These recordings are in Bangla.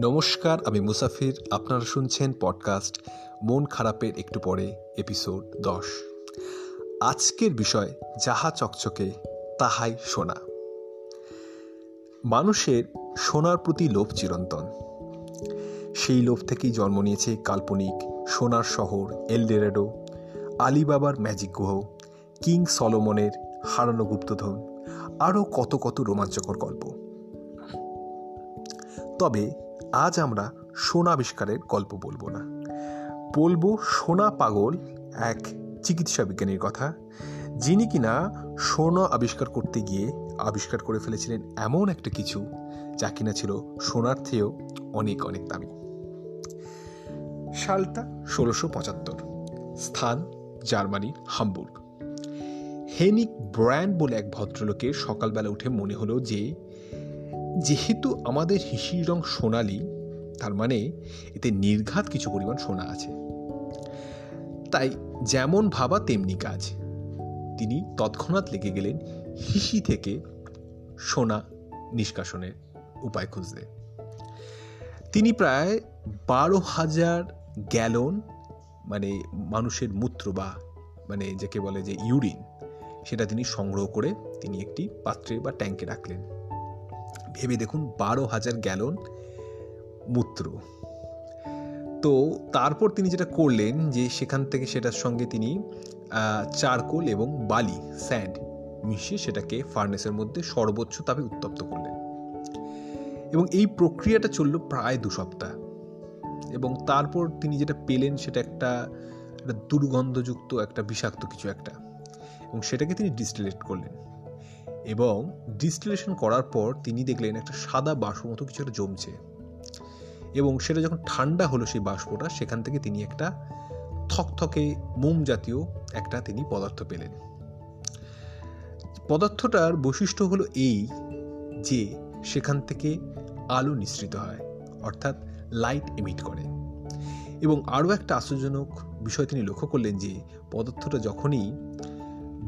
নমস্কার, আমি মুসাফির। আপনারা শুনছেন পডকাস্ট মন খারাপের একটু পরে, এপিসোড দশ। আজকের বিষয়, যাহা চকচকে, তাহাই সোনা। মানুষের সোনার প্রতি লোভ চিরন্তন। সেই লোভ থেকেই জন্ম নিয়েছে কাল্পনিক সোনার শহর এলডেরাডো, আলিবাবার ম্যাজিক গুহ, কিং সলোমনের হারানো গুপ্তধন, আরও কত কত রোমাঞ্চকর গল্প। তবে আজ আমরা সোনা আবিষ্কারের গল্প বলব না। বলব সোনা পাগল এক চিকিৎসা বিজ্ঞানীর কথা। যিনি কিনা সোনা আবিষ্কার করতে গিয়ে আবিষ্কার করে ফেলেছিলেন এমন একটা কিছু, যা কিনা ছিল সোনার থেকেও অনেক অনেক দামি। সালটা ষোলোশো পঁচাত্তর, স্থান জার্মানির হামবুর্গ। হেনিক ব্র্যান্ড বলে এক ভদ্রলোকের সকালবেলা উঠে মনে হলো যে যেহেতু আমাদের হিসির রং সোনালি, তার মানে এতে নির্ঘাত কিছু পরিমাণ সোনা আছে। তাই যেমন ভাবা তেমনি কাজ। তিনি তৎক্ষণাৎ লেগে গেলেন, হিসি থেকে সোনা নিষ্কাশনের উপায় খুঁজতে। তিনি প্রায় বারো হাজার গ্যালন মানে মানুষের মূত্র বা মানে যাকে বলে যে ইউরিন, সেটা তিনি সংগ্রহ করে তিনি একটি পাত্রে বা ট্যাঙ্কে রাখলেন। ভেবে দেখুন, বারো হাজার গ্যালন মূত্র। তো তারপর তিনি যেটা করলেন যে সেখান থেকে সেটার সঙ্গে তিনি চারকোল এবং বালি, স্যান্ড মিশিয়ে সেটাকে ফার্নেসের মধ্যে সর্বোচ্চ তাপে উত্তপ্ত করলেন। এবং এই প্রক্রিয়াটা চলল প্রায় দু সপ্তাহ। এবং তারপর তিনি যেটা পেলেন সেটা একটা দুর্গন্ধযুক্ত, একটা বিষাক্ত কিছু একটা। এবং সেটাকে তিনি ডিস্টিলেট করলেন। এবং ডিস্টিলেশন করার পর তিনি দেখলেন একটা সাদা বাষ্প মতো কিছু একটা জমছে। এবং সেটা যখন ঠান্ডা হলো সেই বাষ্পটা, সেখান থেকে তিনি একটা থকথকে মোম জাতীয় একটা তিনি পদার্থ পেলেন। পদার্থটার বৈশিষ্ট্য হলো এই যে সেখান থেকে আলো নিঃসৃত হয়, অর্থাৎ লাইট এমিট করে। এবং আরও একটা আশ্চর্যজনক বিষয় তিনি লক্ষ্য করলেন যে পদার্থটা যখনই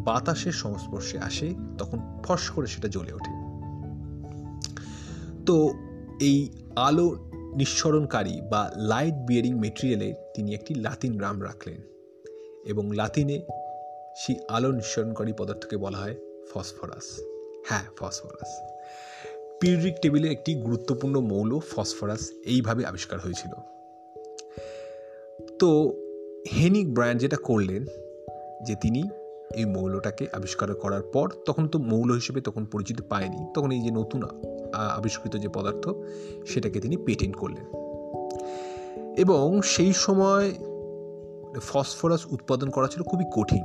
বাতাসের সংস্পর্শে আসে, তখন ফস করে সেটা জ্বলে ওঠে। তো এই আলো নিঃসরণকারী বা লাইট বিয়ারিং মেটেরিয়ালে তিনি একটি লাতিন নাম রাখলেন এবং লাতিনে সেই আলো নিঃসরণকারী পদার্থকে বলা হয় ফসফরাস হ্যাঁ ফসফরাস পিরিয়ডিক টেবিলে একটি গুরুত্বপূর্ণ মৌল ফসফরাস এইভাবে আবিষ্কার হয়েছিল। তো হেনিক ব্র্যান্ড যেটা করলেন যে তিনি এই মৌলটাকে আবিষ্কার করার পর তখন তো মৌল হিসেবে তখন পরিচিত পায়নি। তখন এই যে নতুন আবিষ্কৃত যে পদার্থ, সেটাকে তিনি পেটেন্ট করলেন। এবং সেই সময় ফসফরাস উৎপাদন করা ছিল খুবই কঠিন।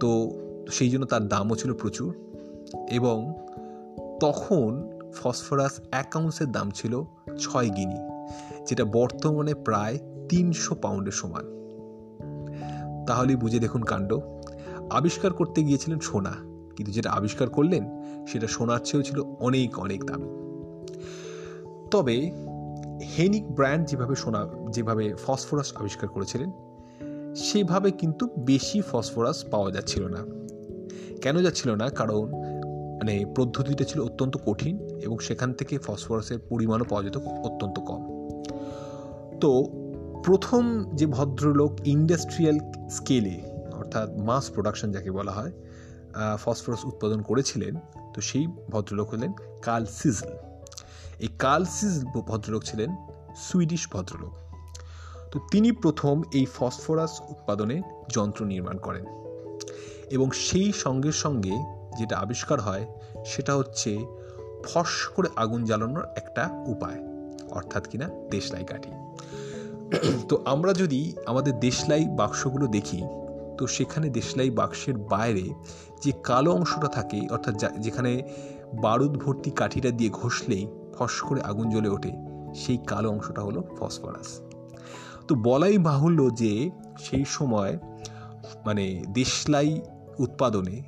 তো সেই জন্য তার দামও ছিল প্রচুর। এবং তখন ফসফরাস এক আউন্সের দাম ছিল ছয় গিনি, যেটা বর্তমানে প্রায় তিনশো পাউন্ডের সমান। তাহলেই বুঝে দেখুন কাণ্ড। আবিষ্কার করতে গিয়েছিলেন সোনা, কিন্তু যেটা আবিষ্কার করলেন, সেটা সোনার চেয়েও ছিল অনেক অনেক দামি। তবে হেনিক ব্র্যান্ড যেভাবে সোনা, যেভাবে ফসফরাস আবিষ্কার করেছিলেন, সেভাবে কিন্তু বেশি ফসফরাস পাওয়া যাচ্ছিল না। কেন যাচ্ছিল না? কারণ মানে পদ্ধতিটা ছিল অত্যন্ত কঠিন এবং সেখান থেকে ফসফরাসের পরিমাণও পাওয়া যেত অত্যন্ত কম। তো প্রথম যে ভদ্রলোক ইন্ডাস্ট্রিয়াল স্কেলে, অর্থাৎ মাস প্রোডাকশন যাকে বলা হয় ফসফরাস উৎপাদন করেছিলেন, তো সেই ভদ্রলোক হলেন কার্ল সিজল। এই কার্ল সিজল ভদ্রলোক ছিলেন সুইডিশ ভদ্রলোক। তো তিনি প্রথম এই ফসফরাস উৎপাদনে যন্ত্র নির্মাণ করেন। এবং সেই সঙ্গে সঙ্গে যেটা আবিষ্কার হয়, সেটা হচ্ছে ফস করে আগুন জ্বালানোর একটা উপায়, অর্থাৎ কিনা দেশলাই কাঠি। তো আমরা যদি আমাদের দেশলাই বাক্সগুলো দেখি, তো সেখানে দেশলাই বাক্সের বাইরে যে কালো অংশটা থাকে, অর্থাৎ যেখানে বারুদ ভর্তি কাঠিটা দিয়ে ঘষলেই ফস করে আগুন জ্বলে ওঠে, সেই কালো অংশটা হলো ফসফরাস। তো বলাই বাহুল্য যে সেই সময় মানে দেশলাই উৎপাদনে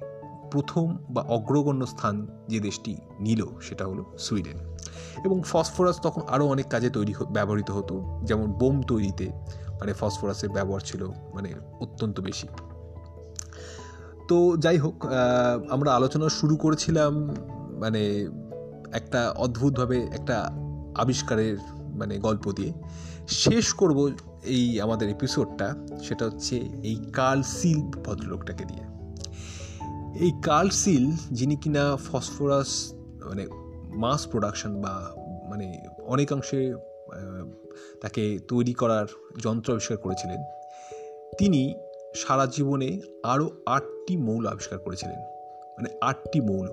প্রথম বা অগ্রগণ্য স্থান যে দেশটি নিল, সেটা হলো সুইডেন। এবং ফসফরাস তখন আরও অনেক কাজে তৈরি ব্যবহৃত হতো। যেমন বোম তৈরিতে মানে ফসফরাসের ব্যবহার ছিল মানে অত্যন্ত বেশি। তো যাই হোক আমরা আলোচনা শুরু করেছিলাম মানে একটা অদ্ভুতভাবে একটা আবিষ্কারের মানে গল্প দিয়ে। শেষ করব এই আমাদের এপিসোডটা সেটা হচ্ছে এই কার্ল সিল ভদ্রলোকটাকে দিয়ে এই কার্ল সিল, যিনি কিনা ফসফরাস মানে মাস প্রোডাকশন বা মানে অনেকাংশে তাকে তৈরি করার যন্ত্র আবিষ্কার করেছিলেন। তিনি সারা জীবনে আরও আটটি মৌল আবিষ্কার করেছিলেন। মানে আটটি মৌল,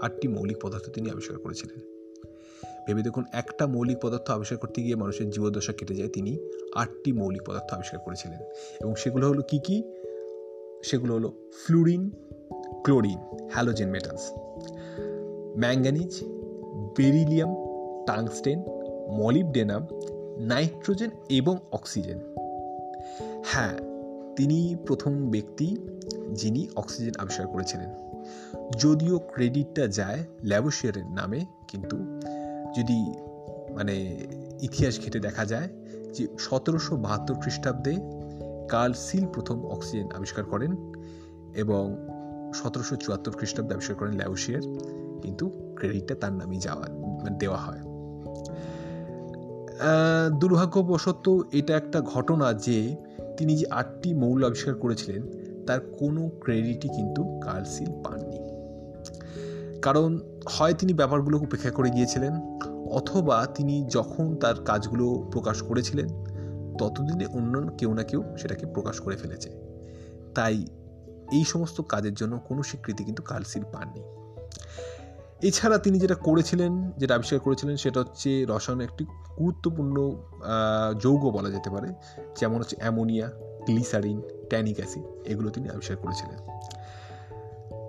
আটটি মৌলিক পদার্থ তিনি আবিষ্কার করেছিলেন। ভেবে দেখুন, একটা মৌলিক পদার্থ আবিষ্কার করতে গিয়ে মানুষের জীবদশা কেটে যায়, তিনি আটটি মৌলিক পদার্থ আবিষ্কার করেছিলেন। এবং সেগুলো হলো কি কি? সেগুলো হলো fluorine chlorine halogen metals manganese beryllium, tungsten, molybdenum, nitrogen এবং অক্সিজেন। হ্যাঁ তিনি প্রথম ব্যক্তি যিনি অক্সিজেন আবিষ্কার করেছিলেন। যদিও ক্রেডিটটা যায় ল্যাবোশিয়ারের নামে, কিন্তু যদি মানে ইতিহাস ঘেটে দেখা যায় যে সতেরোশো বাহাত্তর খ্রিস্টাব্দে কার্ল সিল প্রথম অক্সিজেন আবিষ্কার করেন এবং সতেরোশো চুয়াত্তর খ্রিস্টাব্দে আবিষ্কার করেন ল্যাবোশিয়ার কিন্তু ক্রেডিটটা তার নামে যাওয়া মানে দেওয়া হয়। দুর্ভাগ্যবশত এটা একটা ঘটনা যে তিনি যে আটটি মৌল আবিষ্কার করেছিলেন, তার কোনো ক্রেডিটই কিন্তু কার্সিল পাননি। কারণ হয় তিনি ব্যাপারগুলো উপেক্ষা করে গিয়েছিলেন, অথবা তিনি যখন তার কাজগুলো প্রকাশ করেছিলেন, ততদিনে অন্য কেউ না কেউ সেটাকে প্রকাশ করে ফেলেছে। তাই এই সমস্ত কাজের জন্য কোনো স্বীকৃতি কিন্তু কার্সিল পাননি। এছাড়া তিনি যেটা করেছিলেন, যেটা আবিষ্কার করেছিলেন, সেটা হচ্ছে রসায়ন একটি গুরুত্বপূর্ণ যৌগ বলা যেতে পারে, যেমন হচ্ছে অ্যামোনিয়া, গ্লিসারিন, ট্যানিক অ্যাসিড, এগুলো তিনি আবিষ্কার করেছিলেন।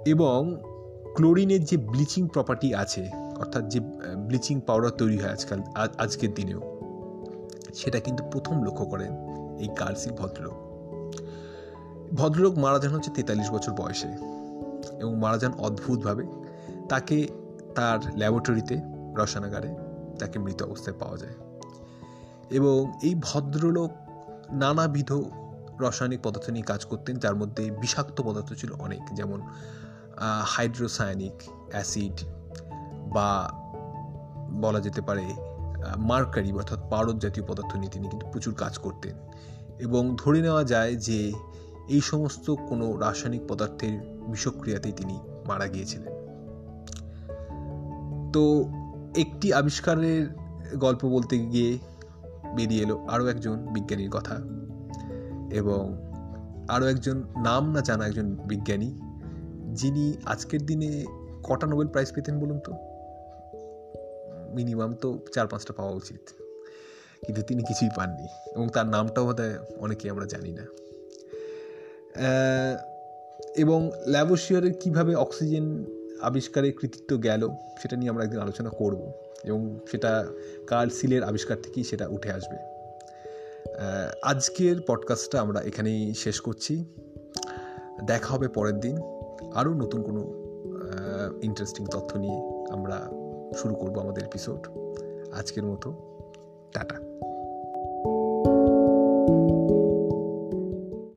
এবং ক্লোরিনের যে ব্লিচিং প্রপার্টি আছে, অর্থাৎ যে ব্লিচিং পাউডার তৈরি হয় আজকাল আজকের দিনেও, সেটা কিন্তু প্রথম লক্ষ্য করেন এই কার্সিল ভদ্রলোক। ভদ্রলোক মারা যান হচ্ছে তেতাল্লিশ বছর বয়সে এবং মারা যান অদ্ভুতভাবে। তাকে তার ল্যাবরেটরিতে রসায়নাগারে তাকে মৃত অবস্থায় পাওয়া যায়। এবং এই ভদ্রলোক নানাবিধ রাসায়নিক পদার্থ নিয়ে কাজ করতেন, যার মধ্যে বিষাক্ত পদার্থ ছিল অনেক, যেমন হাইড্রোসায়ানিক অ্যাসিড বা বলা যেতে পারে মার্কারি অর্থাৎ পারদ জাতীয় পদার্থ নিয়ে তিনি কিন্তু প্রচুর কাজ করতেন। এবং ধরে নেওয়া যায় যে, এই সমস্ত কোনো রাসায়নিক পদার্থের বিষক্রিয়াতেই তিনি মারা গিয়েছিলেন। তো একটি আবিষ্কারের গল্প বলতে গিয়ে বেরিয়ে এলো আরও একজন বিজ্ঞানীর কথা। এবং আরও একজন নাম না জানা একজন বিজ্ঞানী, যিনি আজকের দিনে কটা নোবেল প্রাইজ পেতেন বলুন তো? মিনিমাম তো চার পাঁচটা পাওয়া উচিত। কিন্তু তিনি কিছুই পাননি এবং তার নামটাও বোধ অনেকেই আমরা জানি না। এবং ল্যাবোশিয়ারের কীভাবে অক্সিজেন আবিষ্কারের কৃতিত্ব গেল, সেটা নিয়ে আমরা একদিন আলোচনা করব এবং সেটা কার্ল সিলের আবিষ্কার থেকেই সেটা উঠে আসবে। আজকের পডকাস্টটা আমরা এখানেই শেষ করছি। দেখা হবে পরের দিন। আরও নতুন কোনো ইন্টারেস্টিং তথ্য নিয়ে আমরা শুরু করব আমাদের এপিসোড আজকের মতো, টাটা।